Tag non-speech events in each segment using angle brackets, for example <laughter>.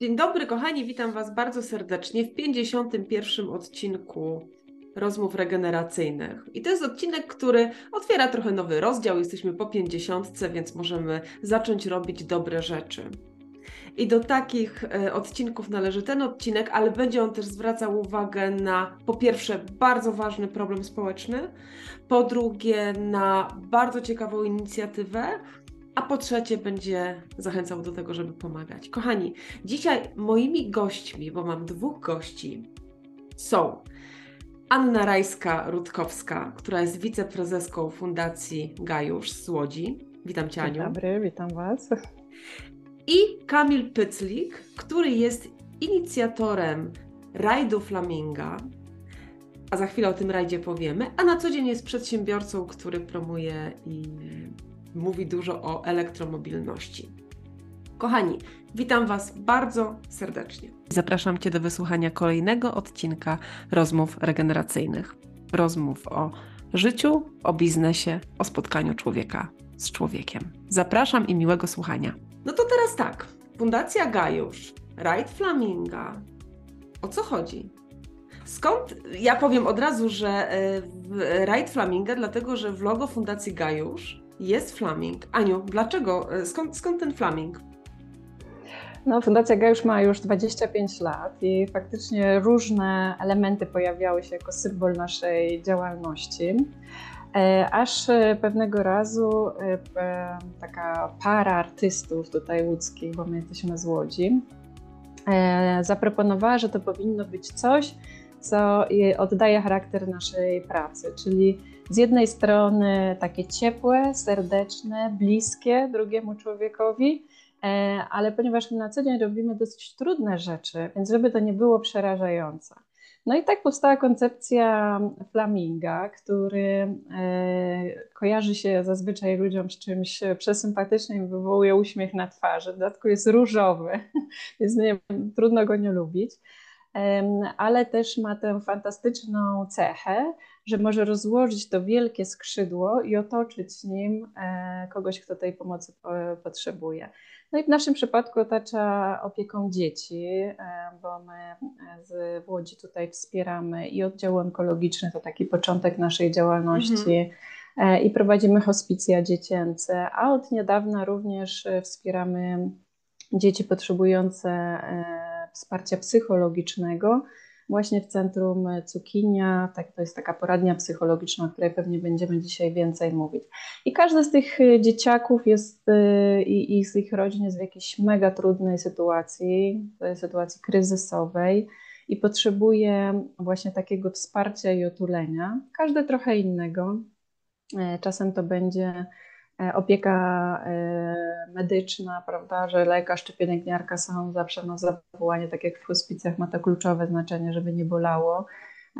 Dzień dobry, kochani, witam Was bardzo serdecznie w 51. odcinku rozmów regeneracyjnych. I to jest odcinek, który otwiera trochę nowy rozdział. Jesteśmy po 50, więc możemy zacząć robić dobre rzeczy. I do takich e, odcinków należy ten odcinek, ale będzie on też zwracał uwagę na po pierwsze bardzo ważny problem społeczny, po drugie na bardzo ciekawą inicjatywę, a po trzecie będzie zachęcał do tego, żeby pomagać. Kochani, dzisiaj moimi gośćmi, bo mam dwóch gości, są Anna Rajska-Rutkowska, która jest wiceprezeską Fundacji Gajusz z Łodzi. Witam Cię, Aniu. Dzień dobry, witam Was. I Kamil Pyclik, który jest inicjatorem rajdu Flaminga, a za chwilę o tym rajdzie powiemy, a na co dzień jest przedsiębiorcą, który promuje i mówi dużo o elektromobilności. Kochani, witam Was bardzo serdecznie. Zapraszam Cię do wysłuchania kolejnego odcinka rozmów regeneracyjnych. Rozmów o życiu, o biznesie, o spotkaniu człowieka z człowiekiem. Zapraszam i miłego słuchania. No to teraz tak. Fundacja Gajusz, Rajd Flaminga. O co chodzi? Skąd? Ja powiem od razu, że e, Rajd Flaminga, dlatego że w logo Fundacji Gajusz jest flaming. Aniu, dlaczego? E, skąd, skąd ten flaming? No, Fundacja Gajusz ma już 25 lat i faktycznie różne elementy pojawiały się jako symbol naszej działalności. E, aż pewnego razu e, taka para artystów tutaj łódzkich, bo my jesteśmy z Łodzi, zaproponowała, że to powinno być coś, co oddaje charakter naszej pracy, czyli z jednej strony takie ciepłe, serdeczne, bliskie drugiemu człowiekowi, e, ale ponieważ na co dzień robimy dosyć trudne rzeczy, więc żeby to nie było przerażające. No i tak powstała koncepcja flaminga, który e, kojarzy się zazwyczaj ludziom z czymś przesympatycznym wywołuje uśmiech na twarzy. W dodatku jest różowy, <laughs> więc nie, trudno go nie lubić ale też ma tę fantastyczną cechę, że może rozłożyć to wielkie skrzydło i otoczyć nim e, kogoś, kto tej pomocy potrzebuje. No i w naszym przypadku otacza opieką dzieci, e, bo my e, z Łodzi tutaj wspieramy i oddział onkologiczny, to taki początek naszej działalności. Mhm. I prowadzimy hospicja dziecięce, a od niedawna również wspieramy dzieci potrzebujące wsparcia psychologicznego właśnie w Centrum Cukinia. Tak, to jest taka poradnia psychologiczna, o której pewnie będziemy dzisiaj więcej mówić. I każdy z tych y, dzieciaków jest y, i, i z ich rodzin jest w jakiejś mega trudnej sytuacji, sytuacji kryzysowej i potrzebuje właśnie takiego wsparcia i otulenia. Każdy trochę innego. E, czasem to będzie E, opieka e, medyczna, prawda, że lekarz czy pielęgniarka są zawsze na zawołanie, tak jak w hospicjach ma to kluczowe znaczenie, żeby nie bolało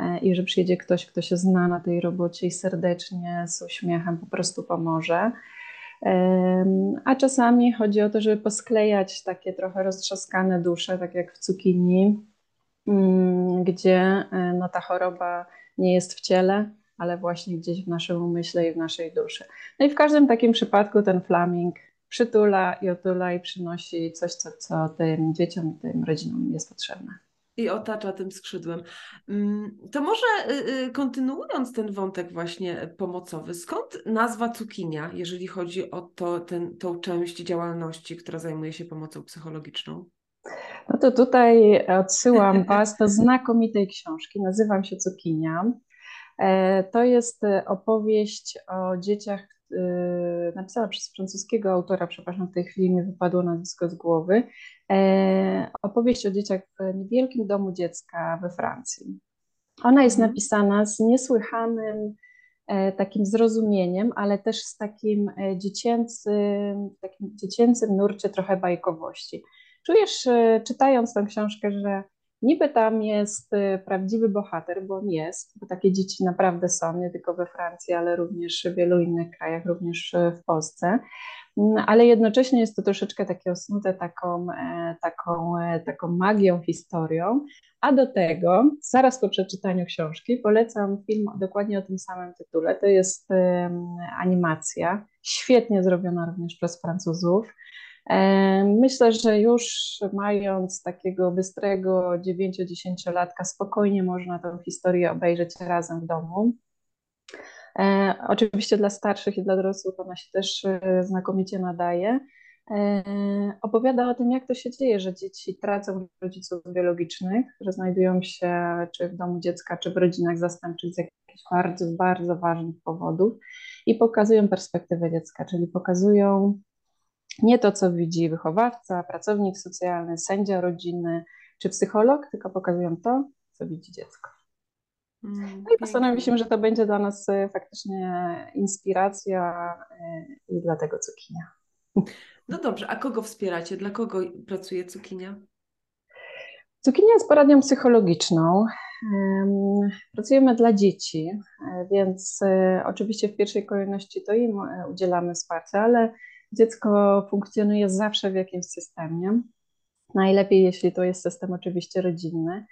e, i że przyjedzie ktoś, kto się zna na tej robocie i serdecznie, z uśmiechem po prostu pomoże. A czasami chodzi o to, żeby posklejać takie trochę roztrzaskane dusze, tak jak w cukinii, mm, gdzie no, ta choroba nie jest w ciele, ale właśnie gdzieś w naszym umyśle i w naszej duszy. No i w każdym takim przypadku ten flaming przytula i otula i przynosi coś, co, co tym dzieciom, tym rodzinom jest potrzebne. I otacza tym skrzydłem. Mm, to może y, y, kontynuując ten wątek właśnie pomocowy, skąd nazwa cukinia, jeżeli chodzi o to, ten, tą część działalności, która zajmuje się pomocą psychologiczną? No to tutaj odsyłam Was do znakomitej książki. Nazywam się Cukinia. E, to jest e, opowieść o dzieciach, e, napisana przez francuskiego autora, przepraszam, w tej chwili mi wypadło nazwisko z głowy. Opowieść o dzieciach w niewielkim domu dziecka we Francji. Ona jest mhm. napisana z niesłychanym takim zrozumieniem, ale też z takim dziecięcym, takim dziecięcym nurcie trochę bajkowości. Czujesz, czytając tę książkę, że Niby tam jest y, prawdziwy bohater, bo on jest, bo takie dzieci naprawdę są, nie tylko we Francji, ale również w wielu innych krajach, również y, w Polsce. Mm, ale jednocześnie jest to troszeczkę takie osnute taką, e, taką, e, taką magią, historią. A do tego, zaraz po przeczytaniu książki, polecam film dokładnie o tym samym tytule. To jest animacja, świetnie zrobiona również przez Francuzów. Myślę, że już mając takiego bystrego 9-10-latka, spokojnie można tę historię obejrzeć razem w domu. E, oczywiście dla starszych i dla dorosłych ona się też e, znakomicie nadaje. E, opowiada o tym, jak to się dzieje, że dzieci tracą rodziców biologicznych, że znajdują się czy w domu dziecka, czy w rodzinach zastępczych z jakichś bardzo, bardzo ważnych powodów i pokazują perspektywę dziecka, czyli pokazują nie to, co widzi wychowawca, pracownik socjalny, sędzia rodziny czy psycholog, tylko pokazują to, co widzi dziecko. Mm, no i postanowiliśmy, że to będzie dla nas e, faktycznie inspiracja e, i dlatego cukinia. No dobrze, a kogo wspieracie? Dla kogo pracuje cukinia? Cukinia jest poradnią psychologiczną. Pracujemy dla dzieci, e, więc oczywiście w pierwszej kolejności to im udzielamy wsparcia, ale dziecko funkcjonuje zawsze w jakimś systemie. Najlepiej, jeśli to jest system oczywiście rodzinny.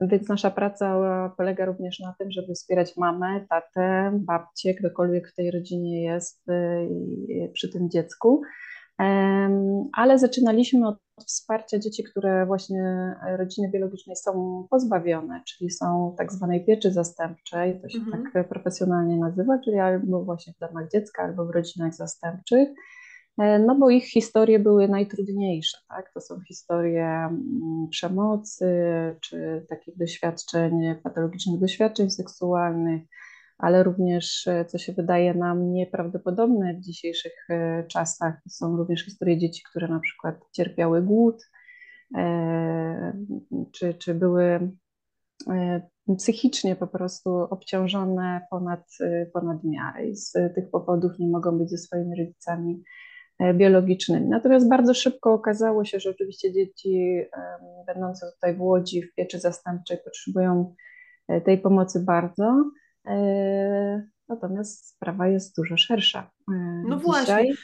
Więc, nasza praca polega również na tym, żeby wspierać mamę, tatę, babcię, ktokolwiek w tej rodzinie jest y, przy tym dziecku. Ale zaczynaliśmy od wsparcia dzieci, które właśnie rodziny biologicznej są pozbawione, czyli są tak zwanej pieczy zastępczej, to się mhm. tak profesjonalnie nazywa, czyli albo właśnie w domach dziecka, albo w rodzinach zastępczych. E, no bo ich historie były najtrudniejsze, tak? To są historie mm, przemocy, czy takich doświadczeń, patologicznych doświadczeń seksualnych, ale również, e, co się wydaje nam nieprawdopodobne w dzisiejszych e, czasach, są również historie dzieci, które na przykład cierpiały głód, czy, czy były psychicznie po prostu obciążone ponad, ponad miarę i z tych powodów nie mogą być ze swoimi rodzicami E, biologicznymi. Natomiast bardzo szybko okazało się, że oczywiście dzieci będące tutaj w Łodzi w pieczy zastępczej potrzebują e, tej pomocy bardzo. E, natomiast sprawa jest dużo szersza. No Dzisiaj... właśnie.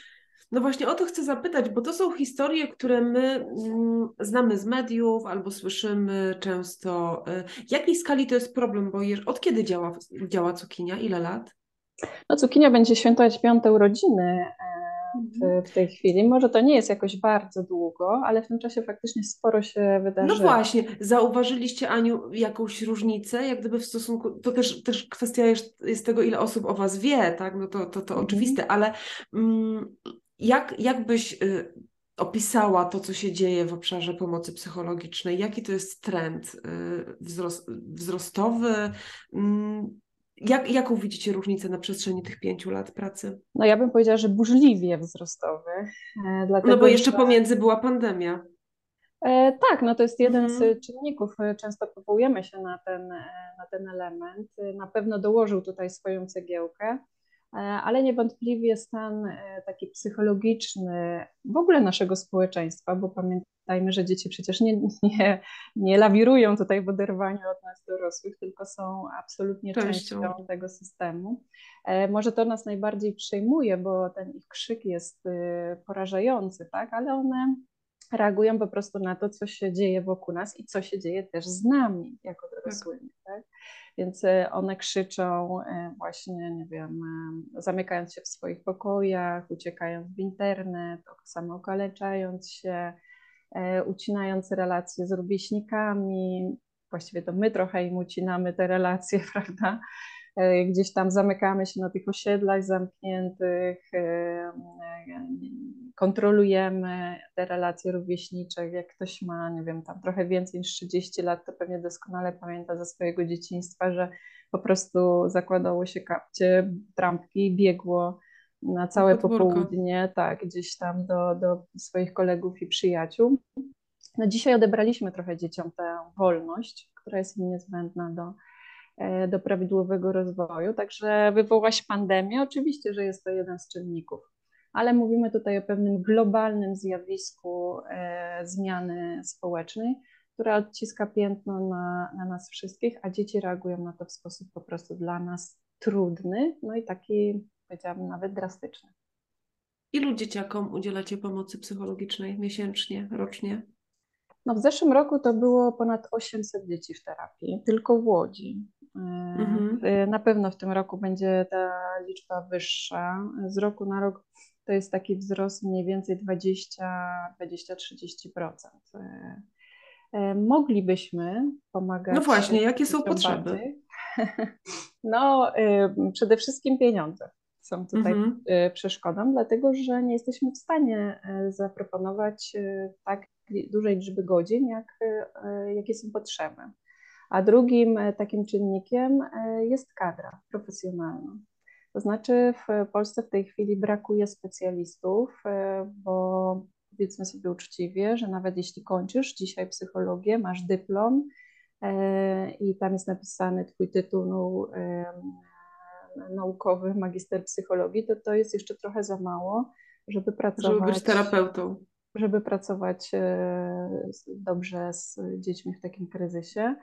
No właśnie o to chcę zapytać, bo to są historie, które my mm, znamy z mediów albo słyszymy często. W jakiej skali to jest problem? Bo od kiedy działa, działa cukinia? Ile lat? No, cukinia będzie świętować piąte urodziny w, w tej chwili. Może to nie jest jakoś bardzo długo, ale w tym czasie faktycznie sporo się wydarzyło. No właśnie, zauważyliście Aniu jakąś różnicę, jak gdyby w stosunku, to też, też kwestia jest, jest tego, ile osób o Was wie, tak, no to, to, to mhm. oczywiste, ale mm, jak, jak byś y, opisała to, co się dzieje w obszarze pomocy psychologicznej? Jaki to jest trend y, wzrost, wzrostowy? Jak, jaką widzicie różnicę na przestrzeni tych pięciu lat pracy? No ja bym powiedziała, że burzliwie wzrostowy. E, dlatego, no bo jeszcze że... pomiędzy była pandemia. E, tak, no to jest jeden mhm. z czynników. E, często powołujemy się na ten, e, na ten element. Na pewno dołożył tutaj swoją cegiełkę. E, ale niewątpliwie stan e, taki psychologiczny w ogóle naszego społeczeństwa, bo pamiętajmy, że dzieci przecież nie, nie, nie lawirują tutaj w oderwaniu od nas dorosłych, tylko są absolutnie częścią, częścią tego systemu. E, może to nas najbardziej przejmuje, bo ten ich krzyk jest porażający, tak? ale one reagują po prostu na to, co się dzieje wokół nas i co się dzieje też z nami jako dorosłymi. Tak. tak? Więc e, one krzyczą e, właśnie, nie wiem, e, zamykając się w swoich pokojach, uciekając w internet, samookaleczając się, ucinając relacje z rówieśnikami. Właściwie to my trochę im ucinamy te relacje, <laughs> prawda? Gdzieś tam zamykamy się na tych osiedlach zamkniętych, kontrolujemy te relacje rówieśnicze. Jak ktoś ma, nie wiem, tam trochę więcej niż 30 lat, to pewnie doskonale pamięta ze swojego dzieciństwa, że po prostu zakładało się kapcie, trampki i biegło na całe popołudnie, tak, gdzieś tam do, do swoich kolegów i przyjaciół. No dzisiaj odebraliśmy trochę dzieciom tę wolność, która jest im niezbędna do, E, do prawidłowego rozwoju. Także wywołaś pandemię, oczywiście, że jest to jeden z czynników, ale mówimy tutaj o pewnym globalnym zjawisku e, zmiany społecznej, która odciska piętno na, na nas wszystkich, a dzieci reagują na to w sposób po prostu dla nas trudny, no i taki, powiedziałabym, nawet drastyczny. Ilu dzieciakom udzielacie pomocy psychologicznej miesięcznie, rocznie? No w zeszłym roku to było ponad 800 dzieci w terapii, tylko w Łodzi. Mhm. Y, na pewno w tym roku będzie ta liczba wyższa. Z roku na rok to jest taki wzrost mniej więcej 20-30%. Moglibyśmy pomagać. No właśnie, jakie są potrzeby? <laughs> No, przede wszystkim pieniądze są tutaj mhm. przeszkodą, dlatego że nie jesteśmy w stanie zaproponować tak dużej liczby godzin, jak, jakie są potrzeby. A drugim takim czynnikiem jest kadra profesjonalna. To znaczy w Polsce w tej chwili brakuje specjalistów, bo powiedzmy sobie uczciwie, że nawet jeśli kończysz dzisiaj psychologię, masz dyplom i tam jest napisany Twój tytuł no, naukowy, magister psychologii, to to jest jeszcze trochę za mało, żeby pracować. Żeby być terapeutą. Żeby pracować e, dobrze z dziećmi w takim kryzysie.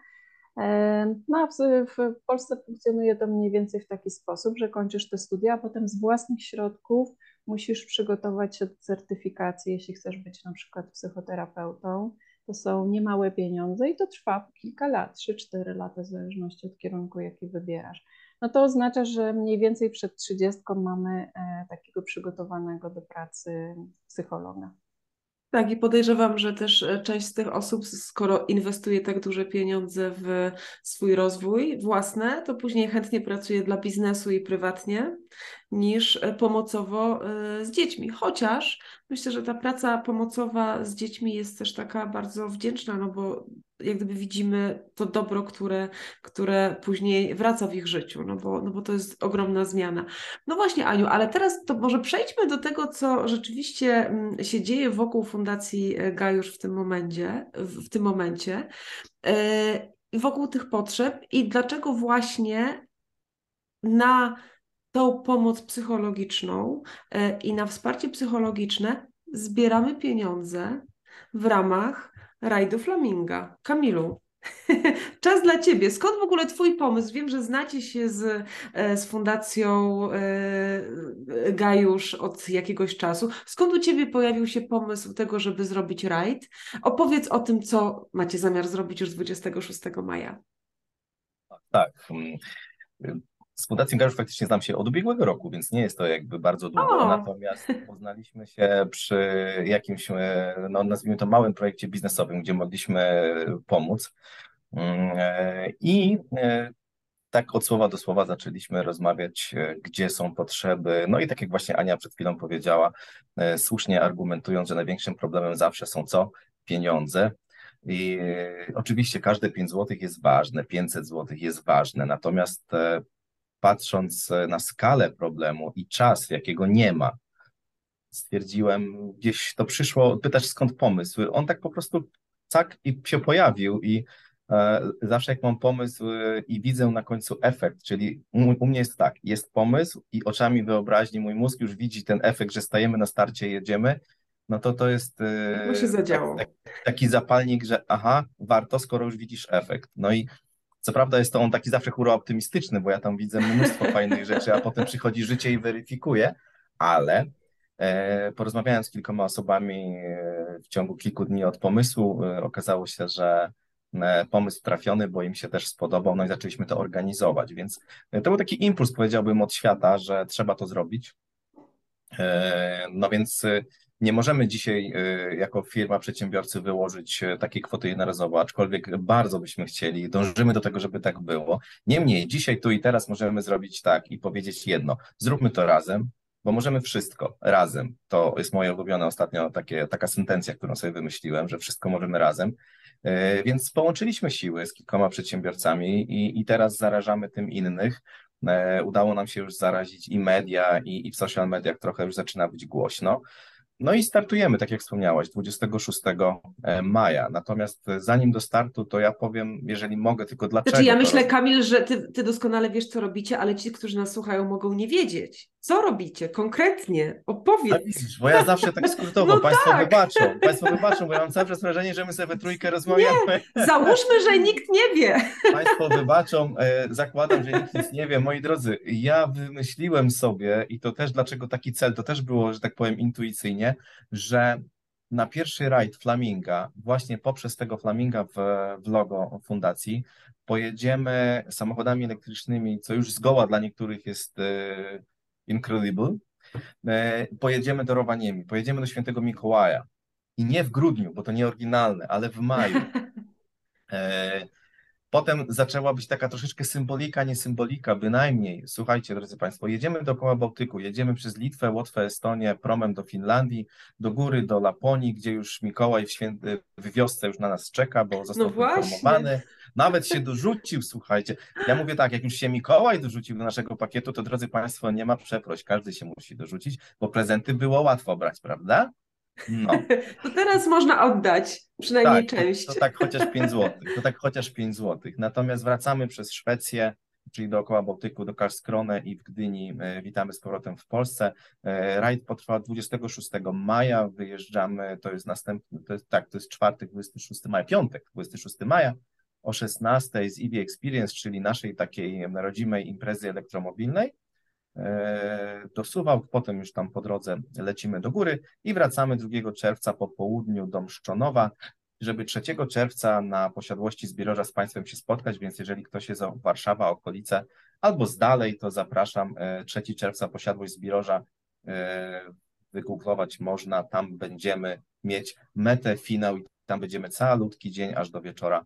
E, no a w, w, Polsce funkcjonuje to mniej więcej w taki sposób, że kończysz te studia, a potem z własnych środków musisz przygotować się do certyfikacji, jeśli chcesz być na przykład psychoterapeutą. To są niemałe pieniądze i to trwa kilka lat, 3-4 lata, w zależności od kierunku, jaki wybierasz no to oznacza, że mniej więcej przed 30 mamy e, takiego przygotowanego do pracy psychologa. Tak, i podejrzewam, że też e, część z tych osób, skoro inwestuje tak duże pieniądze w swój rozwój własny, to później chętnie pracuje dla biznesu i prywatnie, niż e, pomocowo z dziećmi. Chociaż myślę, że ta praca pomocowa z dziećmi jest też taka bardzo wdzięczna, no bo jak gdyby widzimy to dobro, które, które później wraca w ich życiu, no bo, no bo to jest ogromna zmiana. No właśnie, Aniu, ale teraz to może przejdźmy do tego, co rzeczywiście mm, się dzieje wokół Fundacji e, Gajusz w tym momencie, w, tym momencie, yy, wokół tych potrzeb i dlaczego właśnie na tą pomoc psychologiczną yy, i na wsparcie psychologiczne zbieramy pieniądze w ramach rajdu Flaminga. Kamilu, <laughs> czas dla Ciebie. Skąd w ogóle Twój pomysł? Wiem, że znacie się z, e, z Fundacją e, Gajusz od jakiegoś czasu. Skąd u Ciebie pojawił się pomysł tego, żeby zrobić rajd? Opowiedz o tym, co macie zamiar zrobić już 26 maja. Tak. Z Fundacją Gajusz faktycznie znam się od ubiegłego roku, więc nie jest to jakby bardzo długo. O. Natomiast poznaliśmy się przy jakimś, e, no nazwijmy to małym projekcie biznesowym, gdzie mogliśmy pomóc. Mm, e, I e, tak od słowa do słowa zaczęliśmy rozmawiać, gdzie są potrzeby. No i tak jak właśnie Ania przed chwilą powiedziała, słusznie argumentując, że największym problemem zawsze są co? Pieniądze. I oczywiście każde 5 zł jest ważne, 500 zł jest ważne, natomiast patrząc e, na skalę problemu i czas, jakiego nie ma, stwierdziłem, gdzieś to przyszło, pytać skąd pomysł. On tak po prostu cak i się pojawił i e, zawsze jak mam pomysł e, i widzę na końcu efekt, czyli u, u, mnie jest tak, jest pomysł i oczami wyobraźni mój mózg już widzi ten efekt, że stajemy na starcie, jedziemy, no to to jest to. Tak, tak, taki zapalnik, że aha, warto, skoro już widzisz efekt. No i co prawda jest to on taki zawsze hura optymistyczny, bo ja tam widzę mnóstwo <laughs> fajnych rzeczy, a potem przychodzi życie i weryfikuje, ale e, porozmawiałem z kilkoma osobami e, w ciągu kilku dni od pomysłu. E, okazało się, że pomysł trafiony, bo im się też spodobał, no i zaczęliśmy to organizować, więc to był taki impuls, powiedziałbym, od świata, że trzeba to zrobić. No więc nie możemy dzisiaj y, jako firma, przedsiębiorcy wyłożyć y, takiej kwoty jednorazowo, aczkolwiek bardzo byśmy chcieli, dążymy do tego, żeby tak było. Niemniej dzisiaj, tu i teraz możemy zrobić tak i powiedzieć jedno, zróbmy to razem, bo możemy wszystko razem. To jest moje ulubione ostatnio takie, taka sentencja, którą sobie wymyśliłem, że wszystko możemy razem. Y, więc połączyliśmy siły z kilkoma przedsiębiorcami i, i teraz zarażamy tym innych. Udało nam się już zarazić i media, i, i w social mediach trochę już zaczyna być głośno. No i startujemy, tak jak wspomniałaś, 26 e, maja. Natomiast e, zanim do startu, to ja powiem, jeżeli mogę, tylko dlaczego. Znaczy, ja myślę, Kamil, że ty, ty doskonale wiesz, co robicie, ale ci, którzy nas słuchają, mogą nie wiedzieć. Co robicie konkretnie? Opowiedz. Widzisz, bo ja zawsze tak <laughs> skrótowo, no Państwo tak. wybaczą. Państwo wybaczą, bo ja mam cały czas wrażenie, że my sobie we trójkę rozmawiamy. Nie, załóżmy, że nikt nie wie. <laughs> Państwo wybaczą, e, zakładam, że nikt nic nie wie. Moi drodzy, ja wymyśliłem sobie i to też dlaczego taki cel, to też było, że tak powiem, intuicyjnie, że na pierwszy rajd Flaminga, właśnie poprzez tego Flaminga w, w logo fundacji, pojedziemy samochodami elektrycznymi, co już zgoła dla niektórych jest e, incredible, E, pojedziemy do Rowaniemi, pojedziemy do Świętego Mikołaja. I nie w grudniu, bo to nie oryginalne, ale w maju. <laughs> E, Potem zaczęła być taka troszeczkę symbolika, nie symbolika, bynajmniej. Słuchajcie, drodzy Państwo, jedziemy dookoła Bałtyku, jedziemy przez Litwę, Łotwę, Estonię, promem do Finlandii, do góry, do Laponii, gdzie już Mikołaj w, święty, w wiosce już na nas czeka, bo został No. Nawet się dorzucił, słuchajcie. Ja mówię tak, jak już się Mikołaj dorzucił do naszego pakietu, to drodzy Państwo, nie ma przeproś, każdy się musi dorzucić, bo prezenty było łatwo brać, prawda? No. To teraz można oddać przynajmniej Tak, część. To, to tak chociaż 5 zł. To tak chociaż 5 zł. Natomiast wracamy przez Szwecję, czyli dookoła Bałtyku, do Karlskrone i w Gdyni. E, Witamy z powrotem w Polsce. E, Rajd potrwa 26 maja. Wyjeżdżamy, to jest następny, to jest, tak, to jest czwartek, 26 maja, piątek, 26 maja o 16 z EV Experience, czyli naszej takiej rodzimej imprezy elektromobilnej e, do Suwałk, potem już tam po drodze lecimy do góry i wracamy 2 czerwca po południu do Mszczonowa, żeby 3 czerwca na posiadłości Zbiroża z Państwem się spotkać, więc jeżeli ktoś jest o Warszawa, okolice albo z dalej, to zapraszam. E, 3 czerwca posiadłość Zbiroża e, wygooglować można, tam będziemy mieć metę, finał i tam będziemy calutki dzień aż do wieczora, e,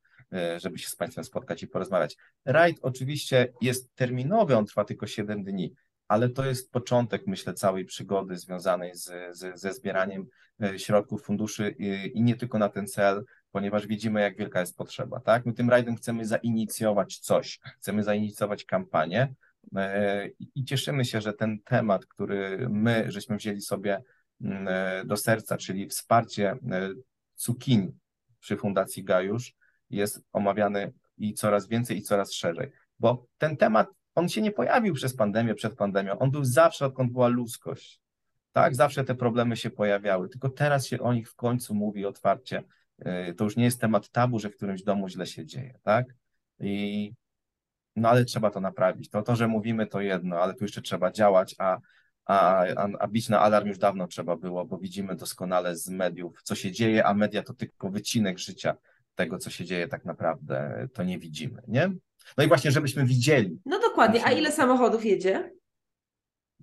żeby się z Państwem spotkać i porozmawiać. Rajd oczywiście jest terminowy, on trwa tylko 7 dni, ale to jest początek, myślę, całej przygody związanej z, z, ze zbieraniem e, środków, funduszy i, i nie tylko na ten cel, ponieważ widzimy, jak wielka jest potrzeba, tak? My tym rajdem chcemy zainicjować coś, chcemy zainicjować kampanię e, i cieszymy się, że ten temat, który my żeśmy wzięli sobie mm, e, do serca, czyli wsparcie e, cukinii przy Fundacji Gajusz, jest omawiany i coraz więcej i coraz szerzej, bo ten temat on się nie pojawił przez pandemię, przed pandemią. On był zawsze, odkąd była ludzkość. Tak, zawsze te problemy się pojawiały, tylko teraz się o nich w końcu mówi otwarcie. Yy, To już nie jest temat tabu, że w którymś domu źle się dzieje, tak? I no ale trzeba to naprawić. To, to że mówimy, to jedno, ale tu jeszcze trzeba działać, a, a, a, a bić na alarm już dawno trzeba było, bo widzimy doskonale z mediów, co się dzieje, a media to tylko wycinek życia tego, co się dzieje tak naprawdę, to nie widzimy, nie? No i właśnie, żebyśmy widzieli, No dokładnie. A ile samochodów jedzie?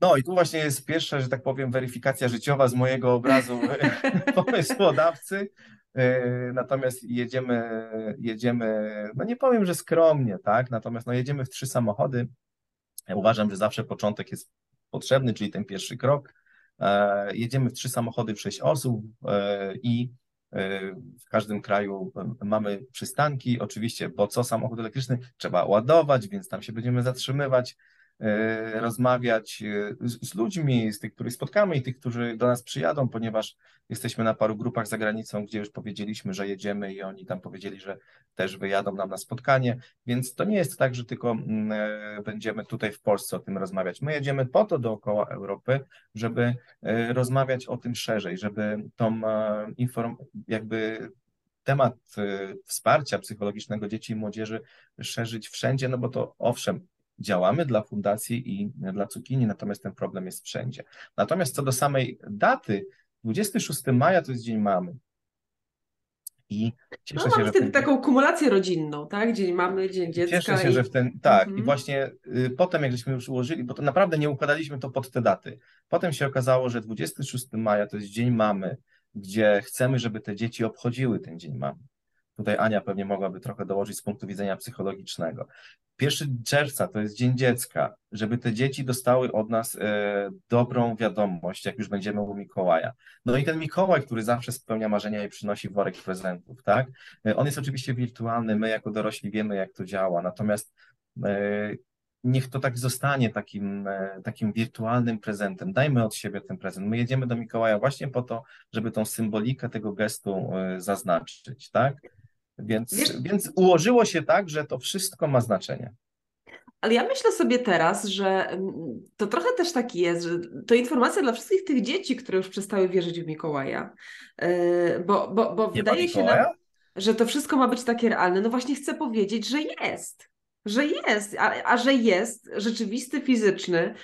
No i tu właśnie jest pierwsza, że tak powiem, weryfikacja życiowa z mojego obrazu <laughs> pomysłodawcy. E, Natomiast jedziemy, jedziemy, no nie powiem, że skromnie, tak? Natomiast no jedziemy w trzy samochody. Ja uważam, że zawsze początek jest potrzebny, czyli ten pierwszy krok. E, Jedziemy w trzy samochody, w sześć osób e, i w każdym kraju mamy przystanki. Oczywiście, bo co samochód elektryczny trzeba ładować, więc tam się będziemy zatrzymywać rozmawiać e, z, ludźmi, z tych, których spotkamy i tych, którzy do nas przyjadą, ponieważ jesteśmy na paru grupach za granicą, gdzie już powiedzieliśmy, że jedziemy i oni tam powiedzieli, że też wyjadą nam na spotkanie, więc to nie jest tak, że tylko mm, e, będziemy tutaj w Polsce o tym rozmawiać. My jedziemy po to dookoła Europy, żeby e, rozmawiać o tym szerzej, żeby tą e, inform jakby temat e, wsparcia psychologicznego dzieci i młodzieży szerzyć wszędzie, no bo to owszem, działamy dla fundacji i dla cukinii, natomiast ten problem jest wszędzie. Natomiast co do samej daty, 26 maja to jest Dzień Mamy. I cieszę No się, mamy że wtedy ten- taką kumulację rodzinną, tak? Dzień mamy, dzień dziecka. Cieszę się, i... że w ten. Tak, Mhm. i właśnie y, potem, jak żeśmy już ułożyli, bo to naprawdę nie układaliśmy to pod te daty. Potem się okazało, że 26 maja to jest Dzień Mamy, gdzie chcemy, żeby te dzieci obchodziły ten Dzień Mamy. Tutaj Ania pewnie mogłaby trochę dołożyć z punktu widzenia psychologicznego. 1 czerwca to jest Dzień Dziecka, żeby te dzieci dostały od nas e, dobrą wiadomość, jak już będziemy u Mikołaja. No i ten Mikołaj, który zawsze spełnia marzenia i przynosi worek prezentów, tak? E, On jest oczywiście wirtualny, my jako dorośli wiemy, jak to działa, natomiast e, niech to tak zostanie takim, e, takim wirtualnym prezentem. Dajmy od siebie ten prezent. My jedziemy do Mikołaja właśnie po to, żeby tą symbolikę tego gestu e, zaznaczyć, tak? Więc, Wiesz- więc ułożyło się tak, że to wszystko ma znaczenie. Ale ja myślę sobie teraz, że mm, to trochę też tak jest, że to informacja dla wszystkich tych dzieci, które już przestały wierzyć w Mikołaja. Yy, Bo, bo, bo Nie wydaje się nam, że to wszystko ma być takie realne. No właśnie chcę powiedzieć, że jest. Że jest, a, a że jest rzeczywisty, fizyczny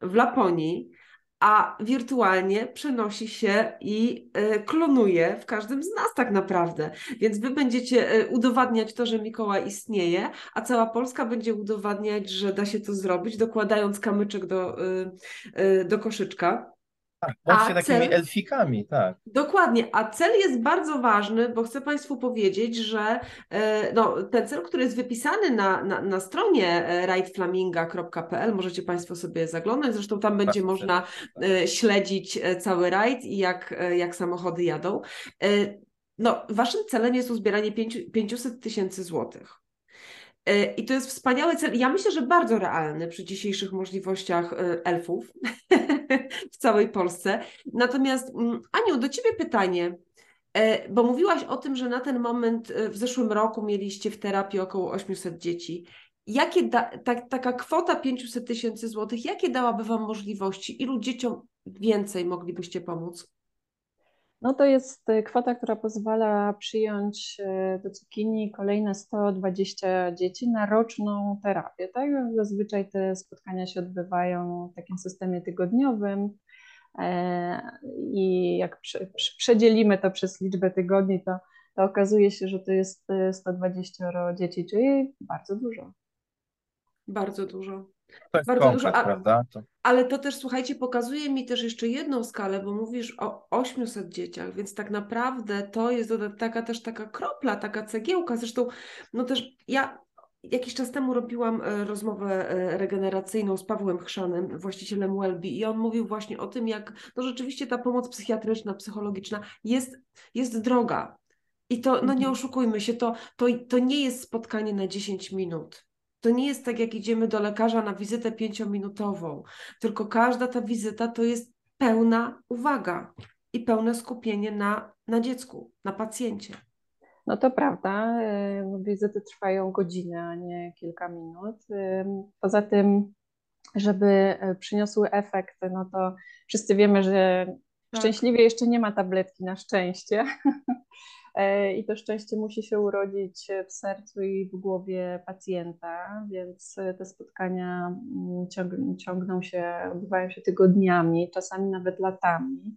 w Laponii, a wirtualnie przenosi się i e, klonuje w każdym z nas tak naprawdę. Więc wy będziecie e, udowadniać to, że Mikołaj istnieje, a cała Polska będzie udowadniać, że da się to zrobić, dokładając kamyczek do, e, do koszyczka. Tak, bądźcie takimi cel- elfikami, tak. Dokładnie, a cel jest bardzo ważny, bo chcę Państwu powiedzieć, że e, no, ten cel, który jest wypisany na, na, na stronie e, rideflaminga.pl, możecie Państwo sobie zaglądać, zresztą tam będzie Tak, można e, śledzić cały rajd i jak, jak samochody jadą. No, Waszym celem jest uzbieranie pięciu- 500 tysięcy złotych. E, I to jest wspaniały cel. Ja myślę, że bardzo realny przy dzisiejszych możliwościach e, elfów <laughs> w całej Polsce. Natomiast mm, Aniu, do Ciebie pytanie, e, bo mówiłaś o tym, że na ten moment w zeszłym roku mieliście w terapii około 800 dzieci. Jakie da, ta, taka kwota 500 tysięcy złotych, jakie dałaby Wam możliwości? Ilu dzieciom więcej moglibyście pomóc? No to jest y, kwota, która pozwala przyjąć y, do cukinii kolejne 120 dzieci na roczną terapię. Tak? Zazwyczaj te spotkania się odbywają w takim systemie tygodniowym. E, I jak prze, prze- przedzielimy to przez liczbę tygodni, to, to okazuje się, że to jest y, 120 dzieci, czyli bardzo dużo. Bardzo dużo. To jest Bardzo konkret, dużo, a- prawda? To, Ale to też, słuchajcie, pokazuje mi też jeszcze jedną skalę, bo mówisz o 800 dzieciach, więc tak naprawdę to jest taka też taka kropla, taka cegiełka. Zresztą, no też ja jakiś czas temu robiłam e, rozmowę e, regeneracyjną z Pawłem Chrzanem, właścicielem Welby i on mówił właśnie o tym, jak no rzeczywiście ta pomoc psychiatryczna, psychologiczna jest, jest droga. I to, no nie Mhm. oszukujmy się, to, to, to nie jest spotkanie na 10 minut. To nie jest tak, jak idziemy do lekarza na wizytę pięciominutową, tylko każda ta wizyta to jest pełna uwaga i pełne skupienie na, na dziecku, na pacjencie. No to prawda, y, no wizyty trwają godzinę, a nie kilka minut. Y, Poza tym, żeby y, przyniosły efekt, no to wszyscy wiemy, że Tak. szczęśliwie jeszcze nie ma tabletki na szczęście. <laughs> E, I to szczęście musi się urodzić w sercu i w głowie pacjenta, więc te spotkania mm, ciąg- ciągną się, odbywają się tygodniami, czasami nawet latami.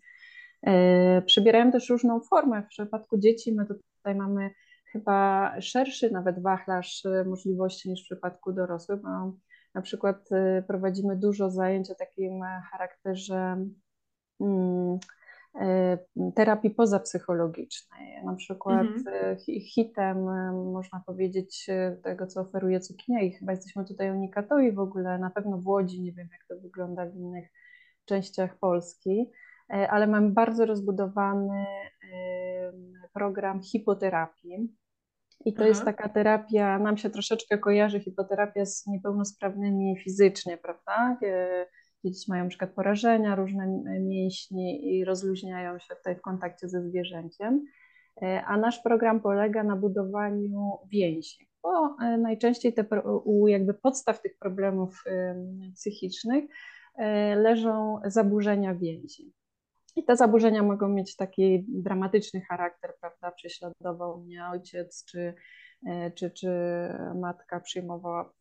E, Przybierają też różną formę. W przypadku dzieci my tutaj mamy chyba szerszy nawet wachlarz e, możliwości niż w przypadku dorosłych, na przykład prowadzimy dużo zajęć o takim charakterze mm, e, terapii pozapsychologicznej. Na przykład Mhm. hi- hitem, e, można powiedzieć, tego, co oferuje cukinia i chyba jesteśmy tutaj unikatowi w ogóle, na pewno w Łodzi, nie wiem jak to wygląda w innych częściach Polski, ale mamy bardzo rozbudowany program hipoterapii. I to Aha. jest taka terapia, nam się troszeczkę kojarzy hipoterapia z niepełnosprawnymi fizycznie, prawda? Dzieci mają przykład porażenia, różne m- mięśnie i rozluźniają się tutaj w kontakcie ze zwierzęciem. E, A nasz program polega na budowaniu więzi, bo e, najczęściej te, u jakby podstaw tych problemów em, psychicznych e, leżą zaburzenia więzi. I te zaburzenia mogą mieć taki dramatyczny charakter, prawda? Prześladował mnie ojciec, czy, czy, czy matka przyjmowała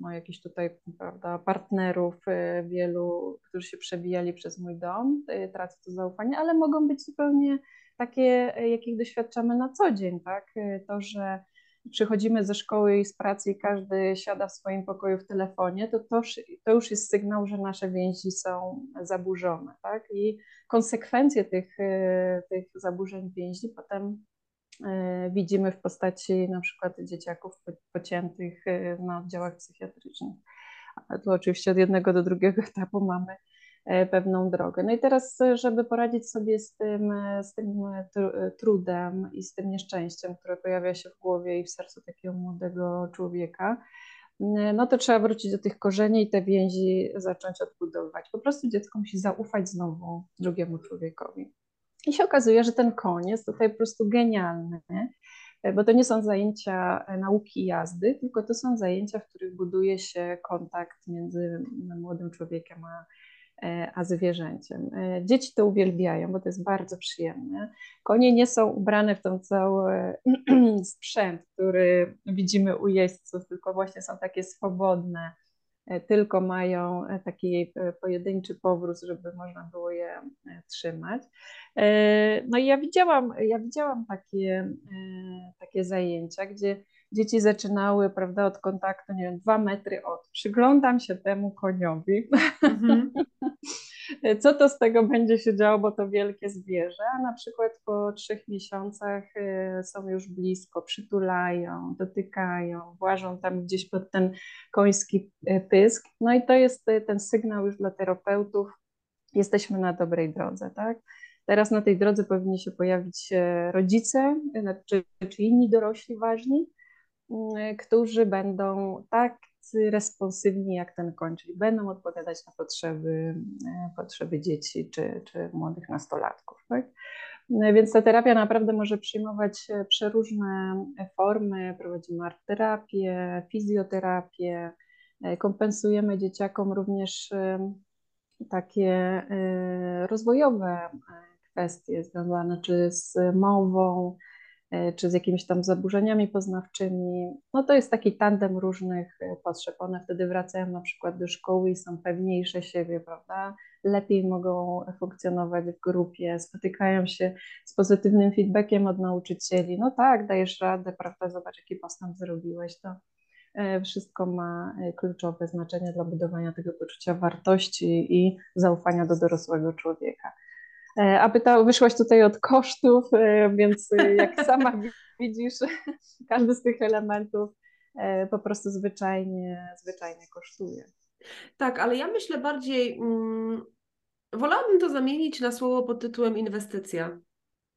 no, jakichś tutaj, prawda, partnerów e, wielu, którzy się przebijali przez mój dom, e, tracę to zaufanie, ale mogą być zupełnie takie, e, jakich doświadczamy na co dzień, tak? E, To, że przychodzimy ze szkoły i z pracy i każdy siada w swoim pokoju w telefonie, to, to, to już jest sygnał, że nasze więzi są zaburzone, tak? I konsekwencje tych, e, tych zaburzeń więzi potem e, widzimy w postaci na przykład dzieciaków po- pociętych e, na oddziałach psychiatrycznych. A tu oczywiście od jednego do drugiego <laughs> etapu mamy e, pewną drogę. No i teraz, e, żeby poradzić sobie z tym, e, z tym e, tru- e, trudem i z tym nieszczęściem, które pojawia się w głowie i w sercu takiego młodego człowieka, no to trzeba wrócić do tych korzeni i te więzi zacząć odbudowywać. Po prostu dziecko musi zaufać znowu drugiemu człowiekowi. I się okazuje, że ten koń jest tutaj po prostu genialny, bo to nie są zajęcia e, nauki jazdy, tylko to są zajęcia, w których buduje się kontakt między młodym człowiekiem a, e, a zwierzęciem. E, Dzieci to uwielbiają, bo to jest bardzo przyjemne. Konie nie są ubrane w ten cały <clears throat> sprzęt, który widzimy u jeźdźców, tylko właśnie są takie swobodne, tylko mają taki pojedynczy powrót, żeby można było je trzymać. No i ja widziałam, ja widziałam takie, takie zajęcia, gdzie dzieci zaczynały, prawda, od kontaktu, nie wiem, dwa metry od. Przyglądam się temu koniowi. Mm-hmm. <laughs> Co to z tego będzie się działo, bo to wielkie zwierzę, a na przykład po trzech miesiącach y, są już blisko, przytulają, dotykają, włażą tam gdzieś pod ten koński y, pysk. No i to jest y, ten sygnał już dla terapeutów, jesteśmy na dobrej drodze, tak? Teraz na tej drodze powinni się pojawić rodzice, czy, czy inni dorośli ważni, którzy będą tak responsywni jak ten koń, czyli będą odpowiadać na potrzeby, y, potrzeby dzieci czy, czy młodych nastolatków. Tak? Y, więc ta terapia naprawdę może przyjmować przeróżne formy. Prowadzimy art terapię, fizjoterapię, kompensujemy dzieciakom również takie rozwojowe kwestie związane czy z mową, czy z jakimiś tam zaburzeniami poznawczymi. No to jest taki tandem różnych e, potrzeb. One wtedy wracają na przykład do szkoły i są pewniejsze siebie, prawda? Lepiej mogą funkcjonować w grupie, spotykają się z pozytywnym feedbackiem od nauczycieli. No tak, dajesz radę, prawda? Zobacz, jaki postęp zrobiłeś. To e, wszystko ma kluczowe znaczenie dla budowania tego poczucia wartości i zaufania do dorosłego człowieka. E, a pytał, wyszłaś tutaj od kosztów, e, więc e, jak <laughs> sama widzisz, każdy z tych elementów po prostu zwyczajnie, zwyczajnie kosztuje. Tak, ale ja myślę bardziej, mm, wolałabym to zamienić na słowo pod tytułem inwestycja.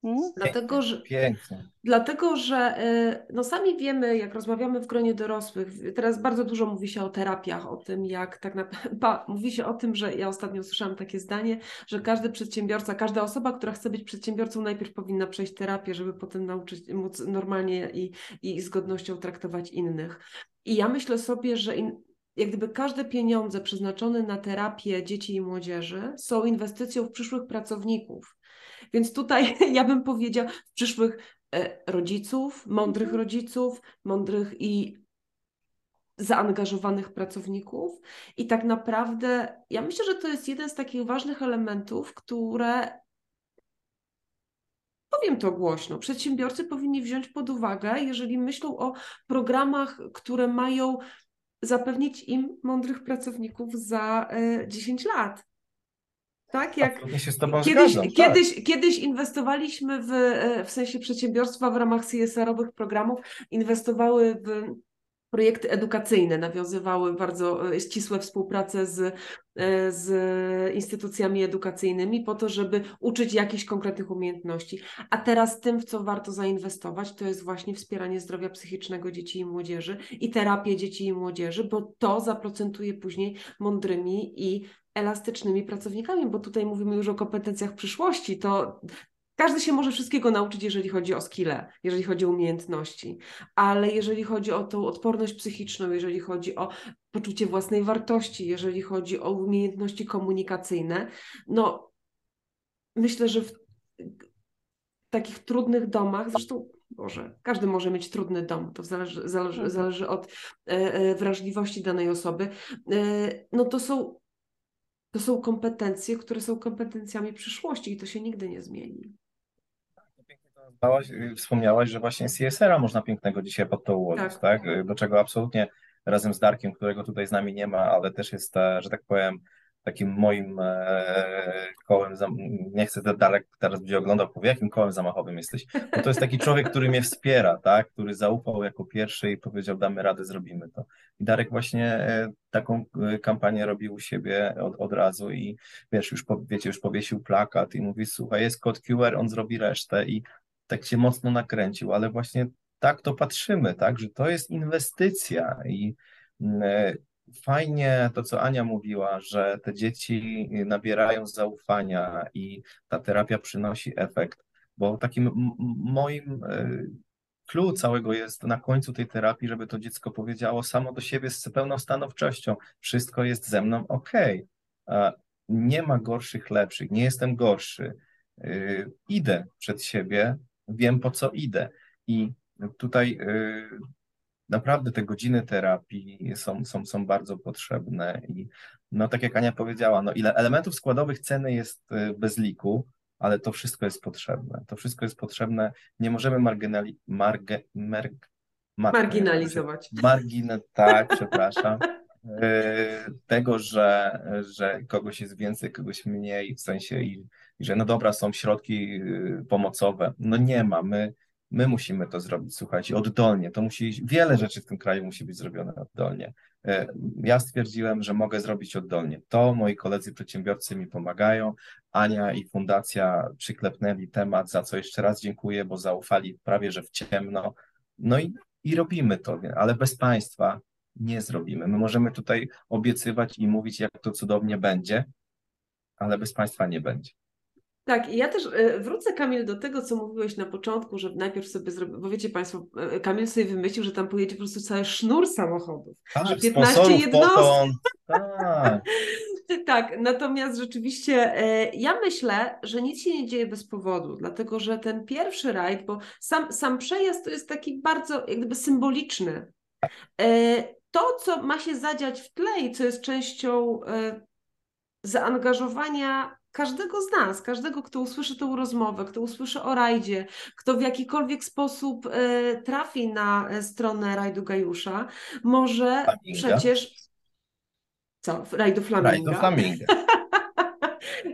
Hmm? Dlatego, że, Pięknie. Dlatego, że y, no sami wiemy, jak rozmawiamy w gronie dorosłych, teraz bardzo dużo mówi się o terapiach, o tym, jak tak naprawdę, <laughs> mówi się o tym, że ja ostatnio usłyszałam takie zdanie, że każdy przedsiębiorca, każda osoba, która chce być przedsiębiorcą, najpierw powinna przejść terapię, żeby potem nauczyć, móc normalnie i, i z godnością traktować innych. I ja myślę sobie, że in, jak gdyby każde pieniądze przeznaczone na terapię dzieci i młodzieży są inwestycją w przyszłych pracowników. Więc tutaj <laughs> ja bym powiedziała w przyszłych e, rodziców, mądrych mhm. rodziców, mądrych i zaangażowanych pracowników. I tak naprawdę ja myślę, że to jest jeden z takich ważnych elementów, które powiem to głośno, przedsiębiorcy powinni wziąć pod uwagę, jeżeli myślą o programach, które mają zapewnić im mądrych pracowników za 10 e, lat. Tak, jak kiedyś, zgadzam, kiedyś, tak. kiedyś inwestowaliśmy w, e, w sensie przedsiębiorstwa w ramach CSR-owych programów, inwestowały w projekty edukacyjne, nawiązywały bardzo e, ścisłe współpracę z, e, z instytucjami edukacyjnymi po to, żeby uczyć jakichś konkretnych umiejętności. A teraz tym, w co warto zainwestować, to jest właśnie wspieranie zdrowia psychicznego dzieci i młodzieży i terapię dzieci i młodzieży, bo to zaprocentuje później mądrymi i elastycznymi pracownikami, bo tutaj mówimy już o kompetencjach przyszłości, to każdy się może wszystkiego nauczyć, jeżeli chodzi o skille, jeżeli chodzi o umiejętności, ale jeżeli chodzi o tą odporność psychiczną, jeżeli chodzi o poczucie własnej wartości, jeżeli chodzi o umiejętności komunikacyjne, no myślę, że w takich trudnych domach, zresztą Boże, każdy może mieć trudny dom, to zależy, zależy, mhm. zależy od e, e, wrażliwości danej osoby, e, no to są to są kompetencje, które są kompetencjami przyszłości i to się nigdy nie zmieni. Y, wspomniałaś, że właśnie CSR-a można pięknego dzisiaj pod to ułożyć, tak. tak? Do czego absolutnie razem z Darkiem, którego tutaj z nami nie ma, ale też jest, że tak powiem, takim moim e, kołem, nie chcę Darek teraz będzie oglądał, powie, jakim kołem zamachowym jesteś, bo to jest taki człowiek, który mnie wspiera, tak, który zaufał jako pierwszy i powiedział, damy radę, zrobimy to. I Darek właśnie e, taką e, kampanię robił u siebie od, od razu i wiesz, już wiecie, już powiesił plakat i mówi, słuchaj, jest kod QR, on zrobi resztę. I tak się mocno nakręcił, ale właśnie tak to patrzymy, tak, że to jest inwestycja i fajnie to, co Ania mówiła, że te dzieci nabierają zaufania i ta terapia przynosi efekt, bo takim moim clue całego jest na końcu tej terapii, żeby to dziecko powiedziało samo do siebie z pełną stanowczością, wszystko jest ze mną ok, nie ma gorszych, lepszych, nie jestem gorszy, y, idę przed siebie, wiem po co idę. I tutaj y, naprawdę te godziny terapii są, są, są bardzo potrzebne i no tak jak Ania powiedziała, no ile elementów składowych ceny jest y, bez liku, ale to wszystko jest potrzebne. To wszystko jest potrzebne. Nie możemy marginali, marge, merg, mar, Marginalizować. Margin, tak, <laughs> przepraszam. Y, tego, że, że kogoś jest więcej, kogoś mniej, w sensie, i, i że no dobra, są środki y, pomocowe. No nie ma, my, my musimy to zrobić, słuchajcie, oddolnie. To musi, wiele rzeczy w tym kraju musi być zrobione oddolnie. Y, ja stwierdziłem, że mogę zrobić oddolnie. To moi koledzy przedsiębiorcy mi pomagają. Ania i fundacja przyklepnęli temat, za co jeszcze raz dziękuję, bo zaufali prawie że w ciemno. No i, i robimy to, ale bez państwa nie zrobimy. My możemy tutaj obiecywać i mówić, jak to cudownie będzie, ale bez państwa nie będzie. Tak, i ja też e, wrócę, Kamil, do tego, co mówiłeś na początku, że najpierw sobie zrobić, bo wiecie Państwo, e, Kamil sobie wymyślił, że tam pojedzie po prostu cały sznur samochodów. Tak, że 15 jednostek. Tak. <laughs> tak, natomiast rzeczywiście e, ja myślę, że nic się nie dzieje bez powodu, dlatego że ten pierwszy rajd, bo sam, sam przejazd to jest taki bardzo jakby symboliczny to, co ma się zadziać w tle i co jest częścią e, zaangażowania każdego z nas, każdego, kto usłyszy tę rozmowę, kto usłyszy o rajdzie, kto w jakikolwiek sposób e, trafi na e, stronę rajdu Gajusza, może Flaminga. przecież. Co? Rajdu Flaminga. Rajdu Flaminga.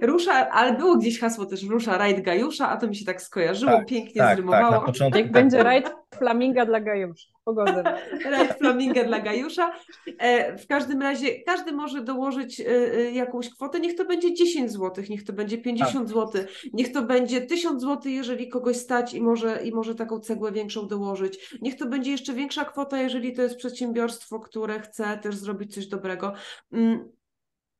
Rusza, ale było gdzieś hasło też rusza rajd Gajusza, a to mi się tak skojarzyło, tak, pięknie tak, zrymowało. Tak, na początku, Jak tak będzie rajd Flaminga dla Gajusza. Pogodę. rajd Flaminga dla Gajusza. E, w każdym razie każdy może dołożyć e, e, jakąś kwotę, niech to będzie 10 zł, niech to będzie 50 tak. zł, niech to będzie 1000 zł, jeżeli kogoś stać i może, i może taką cegłę większą dołożyć. Niech to będzie jeszcze większa kwota, jeżeli to jest przedsiębiorstwo, które chce też zrobić coś dobrego.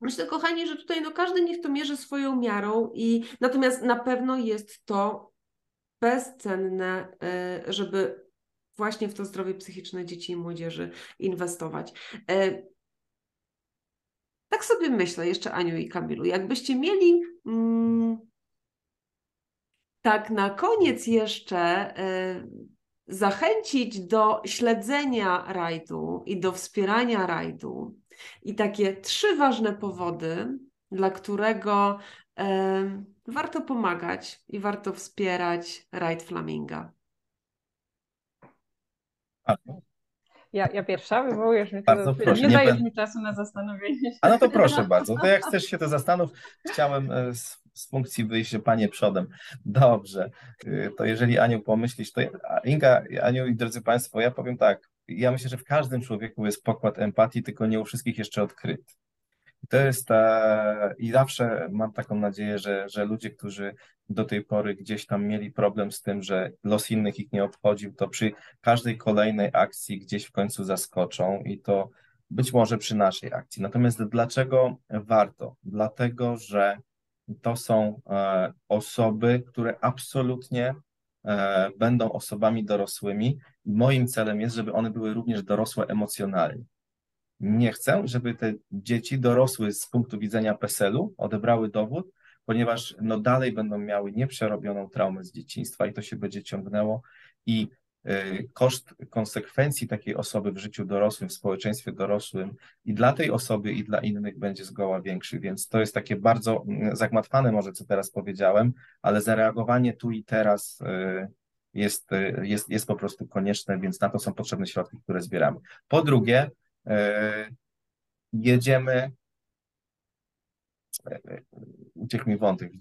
Myślę, kochani, że tutaj no każdy niech to mierzy swoją miarą i natomiast na pewno jest to bezcenne, e, żeby właśnie w to zdrowie psychiczne dzieci i młodzieży inwestować. E, tak sobie myślę jeszcze Aniu i Kamilu, jakbyście mieli mm, tak na koniec jeszcze e, zachęcić do śledzenia rajdu i do wspierania rajdu, i takie trzy ważne powody, dla którego e, warto pomagać i warto wspierać Rajd Flaminga. Ja, ja pierwsza, wywołujesz mnie bardzo proszę, nie, nie dajesz mi czasu na zastanowienie się. A no to proszę bardzo, to jak chcesz się to zastanów, chciałem e, z, z funkcji wyjść panie przodem. Dobrze, y, to jeżeli Aniu pomyślisz, to Inga, Aniu i drodzy Państwo, ja powiem tak, ja myślę, że w każdym człowieku jest pokład empatii, tylko nie u wszystkich jeszcze odkryty. I to jest ta, i zawsze mam taką nadzieję, że, że ludzie, którzy do tej pory gdzieś tam mieli problem z tym, że los innych ich nie obchodził, to przy każdej kolejnej akcji gdzieś w końcu zaskoczą i to być może przy naszej akcji. Natomiast dlaczego warto? Dlatego, że to są e, osoby, które absolutnie będą osobami dorosłymi. Moim celem jest, żeby one były również dorosłe emocjonalnie. Nie chcę, żeby te dzieci dorosły z punktu widzenia PESEL-u, odebrały dowód, ponieważ no dalej będą miały nieprzerobioną traumę z dzieciństwa i to się będzie ciągnęło i koszt konsekwencji takiej osoby w życiu dorosłym, w społeczeństwie dorosłym i dla tej osoby, i dla innych będzie zgoła większy. Więc to jest takie bardzo mm, zagmatwane, może co teraz powiedziałem, ale zareagowanie tu i teraz y, jest, y, jest, jest po prostu konieczne, więc na to są potrzebne środki, które zbieramy. Po drugie, jedziemy. Uciekł mi wątek.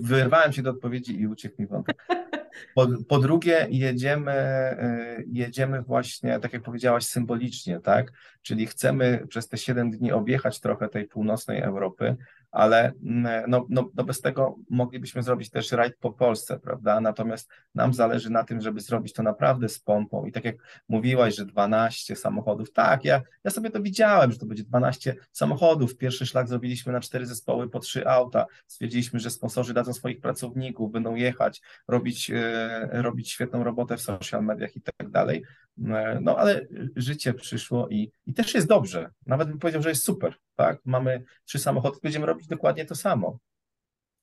Wyrwałem się do odpowiedzi i uciekł mi wątek. <laughs> Po, po, drugie, jedziemy, e, jedziemy właśnie, tak jak powiedziałaś, symbolicznie, tak? Czyli chcemy przez te 7 dni objechać trochę tej północnej Europy, ale mm, no, no, no bez tego moglibyśmy zrobić też rajd po Polsce, prawda? Natomiast nam zależy na tym, żeby zrobić to naprawdę z pompą. I tak jak mówiłaś, że 12 samochodów, tak, ja, ja sobie to widziałem, że to będzie 12 samochodów. Pierwszy szlak zrobiliśmy na cztery zespoły po trzy auta. Stwierdziliśmy, że sponsorzy dadzą swoich pracowników, będą jechać, robić, e, robić świetną robotę w social mediach i tak dalej. E, no ale życie przyszło i, i też jest dobrze. Nawet bym powiedział, że jest super. Tak? Mamy trzy samochody, będziemy robić dokładnie to samo.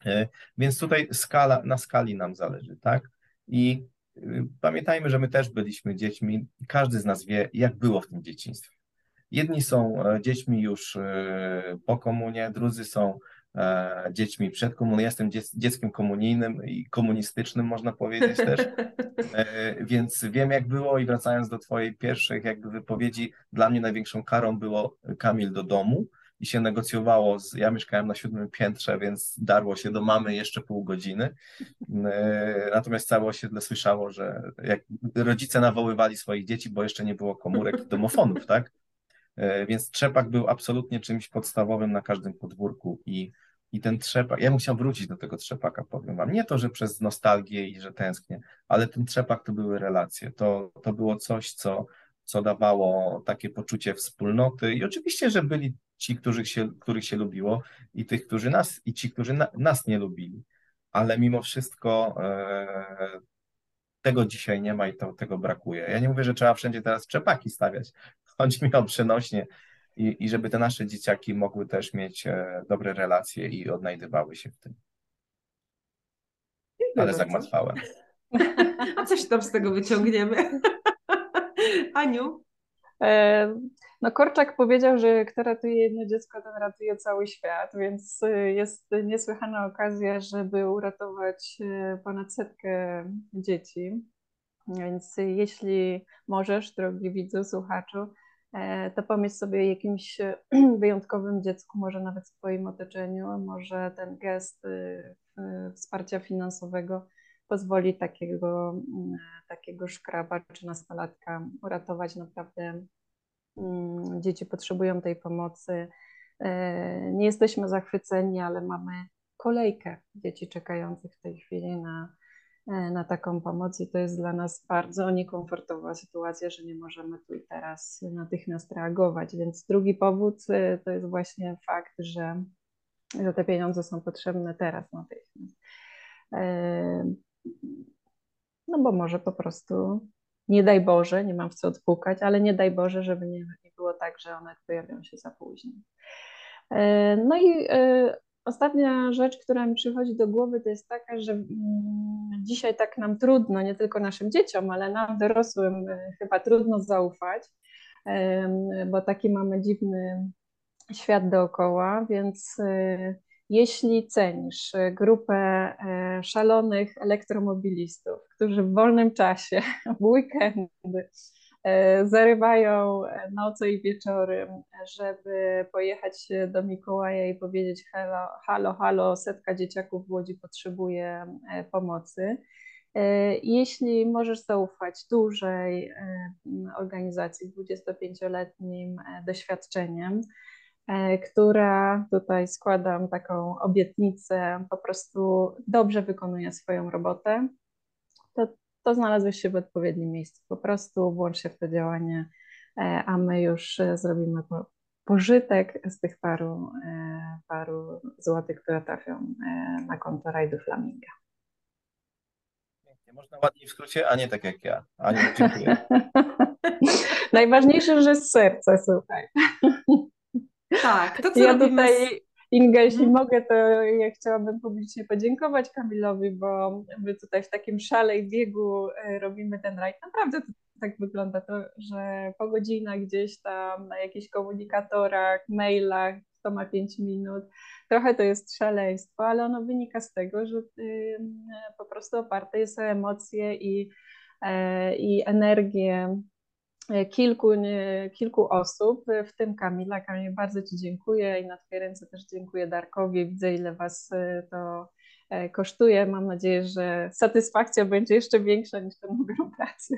E, więc tutaj skala, na skali nam zależy, tak? I y, pamiętajmy, że my też byliśmy dziećmi, każdy z nas wie, jak było w tym dzieciństwie. Jedni są e, dziećmi już e, po komunie, drudzy są dziećmi przed komuną. Ja jestem dzieckiem komunijnym i komunistycznym, można powiedzieć też, <laughs> więc wiem jak było i wracając do Twojej pierwszych jakby wypowiedzi, dla mnie największą karą było Kamil do domu i się negocjowało, z, ja mieszkałem na siódmym piętrze, więc darło się do mamy jeszcze pół godziny, natomiast całe osiedle słyszało, że jak rodzice nawoływali swoich dzieci, bo jeszcze nie było komórek i domofonów, tak? E, więc trzepak był absolutnie czymś podstawowym na każdym podwórku i, i ten trzepak, ja musiał wrócić do tego trzepaka, powiem wam. Nie to, że przez nostalgię i że tęsknię, ale ten trzepak to były relacje. To, to było coś, co, co dawało takie poczucie wspólnoty i oczywiście, że byli ci, których się, których się lubiło i tych, którzy nas, i ci, którzy na, nas nie lubili. Ale mimo wszystko e, tego dzisiaj nie ma i to, tego brakuje. Ja nie mówię, że trzeba wszędzie teraz trzepaki stawiać, <laughs> chodzi mi o przenośnie i, i żeby te nasze dzieciaki mogły też mieć e, dobre relacje i odnajdywały się w tym. Dziękuję Ale zagmatwałem. <laughs> A coś tam z tego wyciągniemy. <laughs> Aniu? No Korczak powiedział, że kto ratuje jedno dziecko, ten ratuje cały świat, więc e, jest niesłychana okazja, żeby uratować ponad setkę dzieci. Więc jeśli możesz, drogi widzu, słuchaczu, E, to pomyśl sobie o jakimś e, <clears throat> wyjątkowym dziecku, może nawet w Twoim otoczeniu, może ten gest y, wsparcia finansowego pozwoli takiego, mm, takiego szkraba czy nastolatka uratować. Naprawdę dzieci potrzebują tej pomocy. E, nie jesteśmy zachwyceni, ale mamy kolejkę dzieci czekających w tej chwili na, E, na taką pomoc i to jest dla nas bardzo niekomfortowa sytuacja, że nie możemy tu i teraz natychmiast reagować. Więc drugi powód e, to jest właśnie fakt, że, że te pieniądze są potrzebne teraz natychmiast. No bo może po prostu, nie daj Boże, nie mam w co odpukać, ale nie daj Boże, żeby nie, nie było tak, że one pojawią się za późno. No i Ostatnia rzecz, która mi przychodzi do głowy, to jest taka, że mm, dzisiaj tak nam trudno, nie tylko naszym dzieciom, ale nam dorosłym e, chyba trudno zaufać, bo taki mamy dziwny świat dookoła, więc e, jeśli cenisz grupę e, szalonych elektromobilistów, którzy w wolnym czasie, <laughs> w weekendy E, zarywają noce i wieczory, żeby pojechać do Mikołaja i powiedzieć halo, halo, halo, setka dzieciaków w Łodzi potrzebuje e, pomocy. E, jeśli możesz zaufać dużej organizacji z 25-letnim doświadczeniem, która tutaj składam taką obietnicę, po prostu dobrze wykonuje swoją robotę, to to znalazłeś się w odpowiednim miejscu. Po prostu włącz się w to działanie, e, a my już e, zrobimy pożytek z tych paru, e, paru złotych, które trafią na konto Rajdu Flaminga. Można ładniej w skrócie, a nie tak jak ja. A nie, dziękuję. <laughs> <laughs> Najważniejsze, że z serca, słuchaj. <laughs> Tak, to co ja tutaj Inga, jeśli Mhm. mogę, to ja chciałabym publicznie podziękować Kamilowi, bo my tutaj w takim szale i biegu e, robimy ten rajd. Naprawdę to tak wygląda to, że po godzinach gdzieś tam na jakichś komunikatorach, mailach, to ma 5 minut. Trochę to jest szaleństwo, ale ono wynika z tego, że po prostu oparte jest o emocje i, e, i energię kilku, kilku osób, w tym Kamila. Kamil, bardzo Ci dziękuję i na Twoje ręce też dziękuję Darkowi. Widzę, ile Was e, to e, kosztuje. Mam nadzieję, że satysfakcja będzie jeszcze większa niż ten ogrom pracy.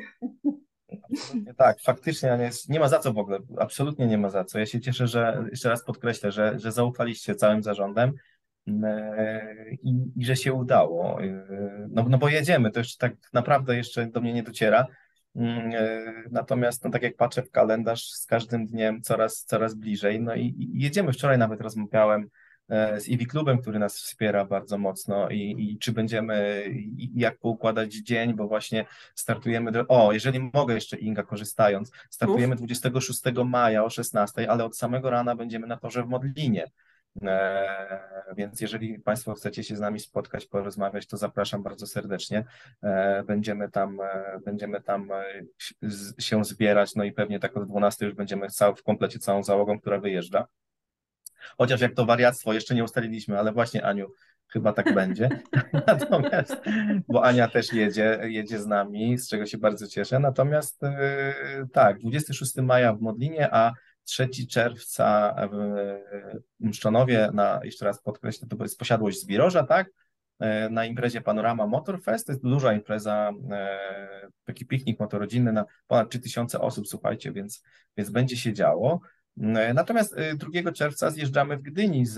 Absolutnie tak, faktycznie nie, nie ma za co w ogóle, absolutnie nie ma za co. Ja się cieszę, że jeszcze raz podkreślę, że, że zaufaliście całym zarządem e, i, i że się udało. No, no bo jedziemy, to już tak naprawdę jeszcze do mnie nie dociera, natomiast, no, tak jak patrzę w kalendarz, z każdym dniem coraz, coraz bliżej. No i, i jedziemy. Wczoraj nawet rozmawiałem e, z Iwi Klubem, który nas wspiera bardzo mocno i, i czy będziemy, i, jak poukładać dzień, bo właśnie startujemy, do, o, jeżeli mogę jeszcze Inga korzystając, startujemy 26 maja o 16, ale od samego rana będziemy na torze w Modlinie. E, więc jeżeli Państwo chcecie się z nami spotkać, porozmawiać, to zapraszam bardzo serdecznie. E, będziemy tam, e, będziemy tam się zbierać, no i pewnie tak od 12 już będziemy w komplecie całą załogą, która wyjeżdża. Chociaż jak to wariactwo jeszcze nie ustaliliśmy, ale właśnie Aniu, chyba tak <laughs> będzie. <laughs> Natomiast, bo Ania też jedzie, jedzie z nami, z czego się bardzo cieszę. Natomiast tak, 26 maja w Modlinie, a 3 czerwca w Mszczonowie, na, jeszcze raz podkreślę, to jest posiadłość Zbiroża, tak? E, na imprezie Panorama Motor Fest. To jest duża impreza, e, taki piknik motorodzinny na ponad 3000 osób, słuchajcie, więc, więc będzie się działo. E, natomiast 2 czerwca zjeżdżamy w Gdyni z,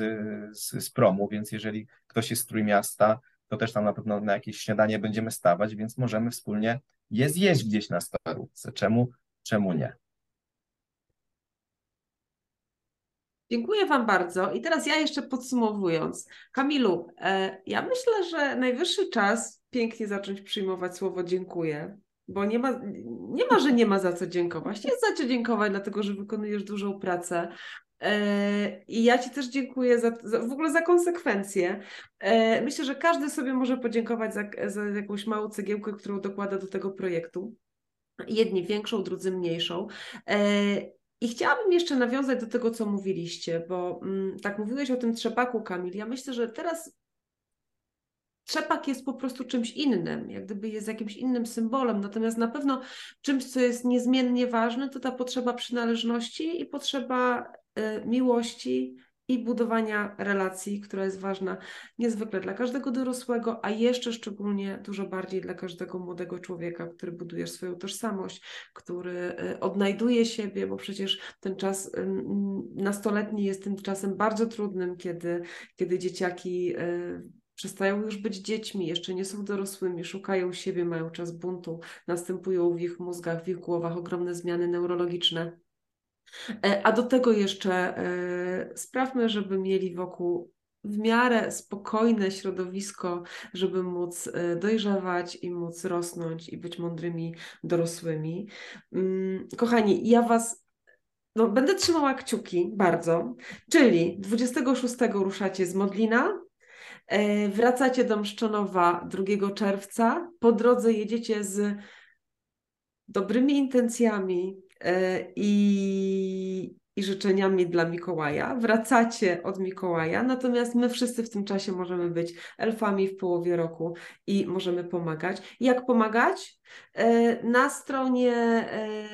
z, z promu, więc jeżeli ktoś jest z Trójmiasta, to też tam na pewno na jakieś śniadanie będziemy stawać, więc możemy wspólnie je zjeść gdzieś na starówce. Czemu, czemu nie? Dziękuję Wam bardzo. I teraz ja jeszcze podsumowując. Kamilu, e, ja myślę, że najwyższy czas pięknie zacząć przyjmować słowo dziękuję, bo nie ma, nie ma, że nie ma za co dziękować. Jest za co dziękować, dlatego że wykonujesz dużą pracę. E, I ja Ci też dziękuję za, za, w ogóle za konsekwencje. E, myślę, że każdy sobie może podziękować za, za jakąś małą cegiełkę, którą dokłada do tego projektu. Jedni większą, drudzy mniejszą. I chciałabym jeszcze nawiązać do tego, co mówiliście, bo mm, tak mówiłeś o tym trzepaku, Kamil. Ja myślę, że teraz trzepak jest po prostu czymś innym, jak gdyby jest jakimś innym symbolem, natomiast na pewno czymś, co jest niezmiennie ważne, to ta potrzeba przynależności i potrzeba y, miłości, i budowania relacji, która jest ważna niezwykle dla każdego dorosłego, a jeszcze szczególnie dużo bardziej dla każdego młodego człowieka, który buduje swoją tożsamość, który y, odnajduje siebie, bo przecież ten czas nastoletni jest tym czasem bardzo trudnym, kiedy, kiedy dzieciaki y, przestają już być dziećmi, jeszcze nie są dorosłymi, szukają siebie, mają czas buntu, następują w ich mózgach, w ich głowach ogromne zmiany neurologiczne. E, a do tego jeszcze e, sprawmy, żeby mieli wokół w miarę spokojne środowisko, żeby móc e, dojrzewać i móc rosnąć i być mądrymi dorosłymi. Mm, kochani, ja Was no, będę trzymała kciuki bardzo, czyli 26 ruszacie z Modlina, wracacie do Mszczonowa 2 czerwca, po drodze jedziecie z dobrymi intencjami, i, i życzeniami dla Mikołaja. Wracacie od Mikołaja, natomiast my wszyscy w tym czasie możemy być elfami w połowie roku i możemy pomagać. Jak pomagać? E, na stronie e,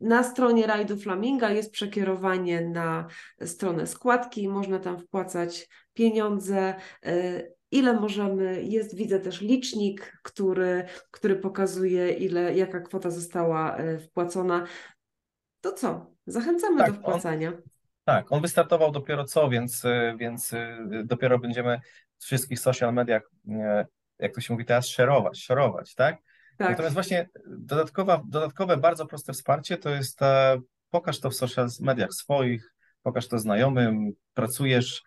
na stronie rajdu Flaminga jest przekierowanie na stronę składki, można tam wpłacać pieniądze ile możemy. Jest, widzę też licznik, który, który pokazuje, ile, jaka kwota została e, wpłacona. To co? Zachęcamy tak, do wpłacania. On, tak, on wystartował dopiero co, więc, e, więc e, dopiero będziemy w wszystkich social mediach, jak to się mówi teraz, szerować, szerować, tak? tak. Natomiast właśnie dodatkowa, dodatkowe, bardzo proste wsparcie to jest pokaż to w social mediach swoich, pokaż to znajomym, pracujesz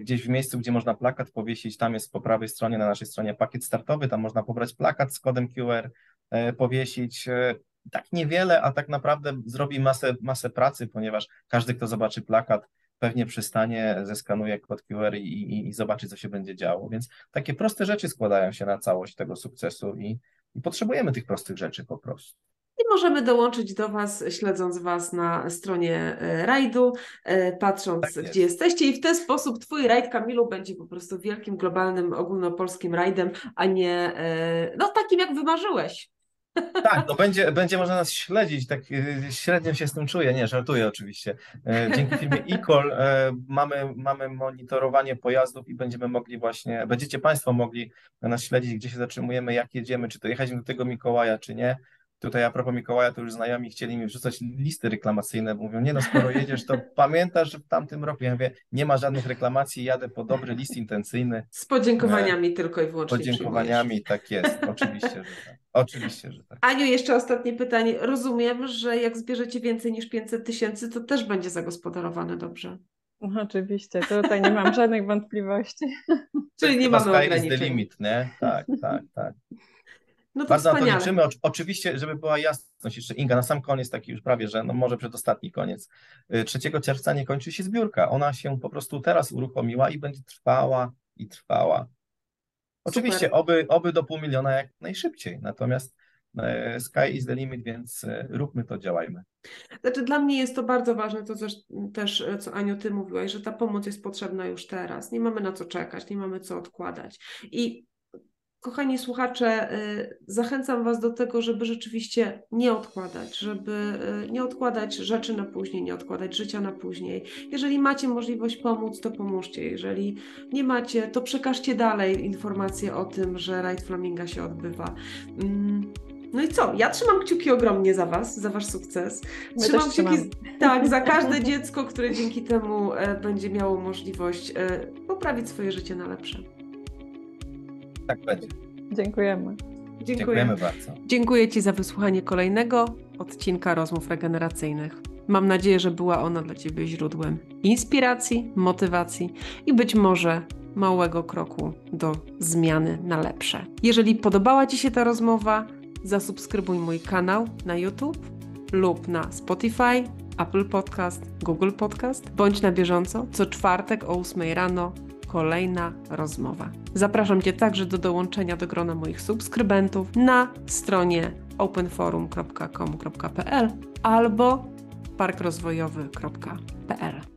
gdzieś w miejscu, gdzie można plakat powiesić, tam jest po prawej stronie, na naszej stronie pakiet startowy, tam można pobrać plakat z kodem QR, e, powiesić. E, tak niewiele, a tak naprawdę zrobi masę, masę pracy, ponieważ każdy, kto zobaczy plakat, pewnie przystanie, zeskanuje kod QR i, i, i zobaczy, co się będzie działo. Więc takie proste rzeczy składają się na całość tego sukcesu i, i potrzebujemy tych prostych rzeczy po prostu. I możemy dołączyć do Was, śledząc Was na stronie e, rajdu, e, patrząc, tak jest. gdzie jesteście. I w ten sposób Twój rajd, Kamilu, będzie po prostu wielkim, globalnym, ogólnopolskim rajdem, a nie e, no, takim, jak wymarzyłeś. <laughs> Tak, no będzie, będzie można nas śledzić, tak średnio się z tym czuję, nie, żartuję oczywiście. Dzięki filmie <laughs> e-call mamy, mamy monitorowanie pojazdów i będziemy mogli właśnie, będziecie Państwo mogli nas śledzić, gdzie się zatrzymujemy, jak jedziemy, czy to jechać do tego Mikołaja, czy nie. Tutaj a propos Mikołaja, to już znajomi chcieli mi wrzucać listy reklamacyjne, mówią, nie no, skoro jedziesz, to <laughs> pamiętasz, że w tamtym roku, ja mówię, nie ma żadnych reklamacji, jadę po dobry list intencyjny. Z podziękowaniami tylko i wyłącznie. Podziękowaniami, tak jest, oczywiście, że tak. Oczywiście, że tak. Aniu, jeszcze ostatnie pytanie. Rozumiem, że jak zbierzecie więcej niż 500 tysięcy, to też będzie zagospodarowane dobrze. Oczywiście, tutaj nie mam żadnych wątpliwości. Czyli nie mamy ograniczeń. Limit, nie? Tak, tak, tak. No Bardzo na to wspaniale. liczymy. Oczy- Oczywiście, żeby była jasność, jeszcze Inga, na sam koniec, taki już prawie, że no może przedostatni koniec. Y, 3 czerwca nie kończy się zbiórka. Ona się po prostu teraz uruchomiła i będzie trwała i trwała. Oczywiście, Super. oby, oby do pół miliona jak najszybciej. Natomiast e, sky is the limit, więc e, róbmy to, działajmy. Znaczy, dla mnie jest to bardzo ważne, to też, też, e, co Aniu, ty mówiłaś, że ta pomoc jest potrzebna już teraz. Nie mamy na co czekać, nie mamy co odkładać. I kochani słuchacze, y, zachęcam Was do tego, żeby rzeczywiście nie odkładać, żeby y, nie odkładać rzeczy na później, nie odkładać życia na później. Jeżeli macie możliwość pomóc, to pomóżcie. Jeżeli nie macie, to przekażcie dalej informacje o tym, że Rajd Flaminga się odbywa. Mm, No i co? Ja trzymam kciuki ogromnie za Was, za Wasz sukces. My Trzymam kciuki tak, za każde dziecko, które dzięki temu e, będzie miało możliwość e, poprawić swoje życie na lepsze. Tak będzie. Dziękujemy. Dziękuję. Dziękujemy bardzo. Dziękuję Ci za wysłuchanie kolejnego odcinka rozmów regeneracyjnych. Mam nadzieję, że była ona dla Ciebie źródłem inspiracji, motywacji i być może małego kroku do zmiany na lepsze. Jeżeli podobała Ci się ta rozmowa, zasubskrybuj mój kanał na YouTube lub na Spotify, Apple Podcast, Google Podcast. Bądź na bieżąco co czwartek o 8 rano kolejna rozmowa. Zapraszam Cię także do dołączenia do grona moich subskrybentów na stronie openforum.com.pl albo parkrozwojowy.pl.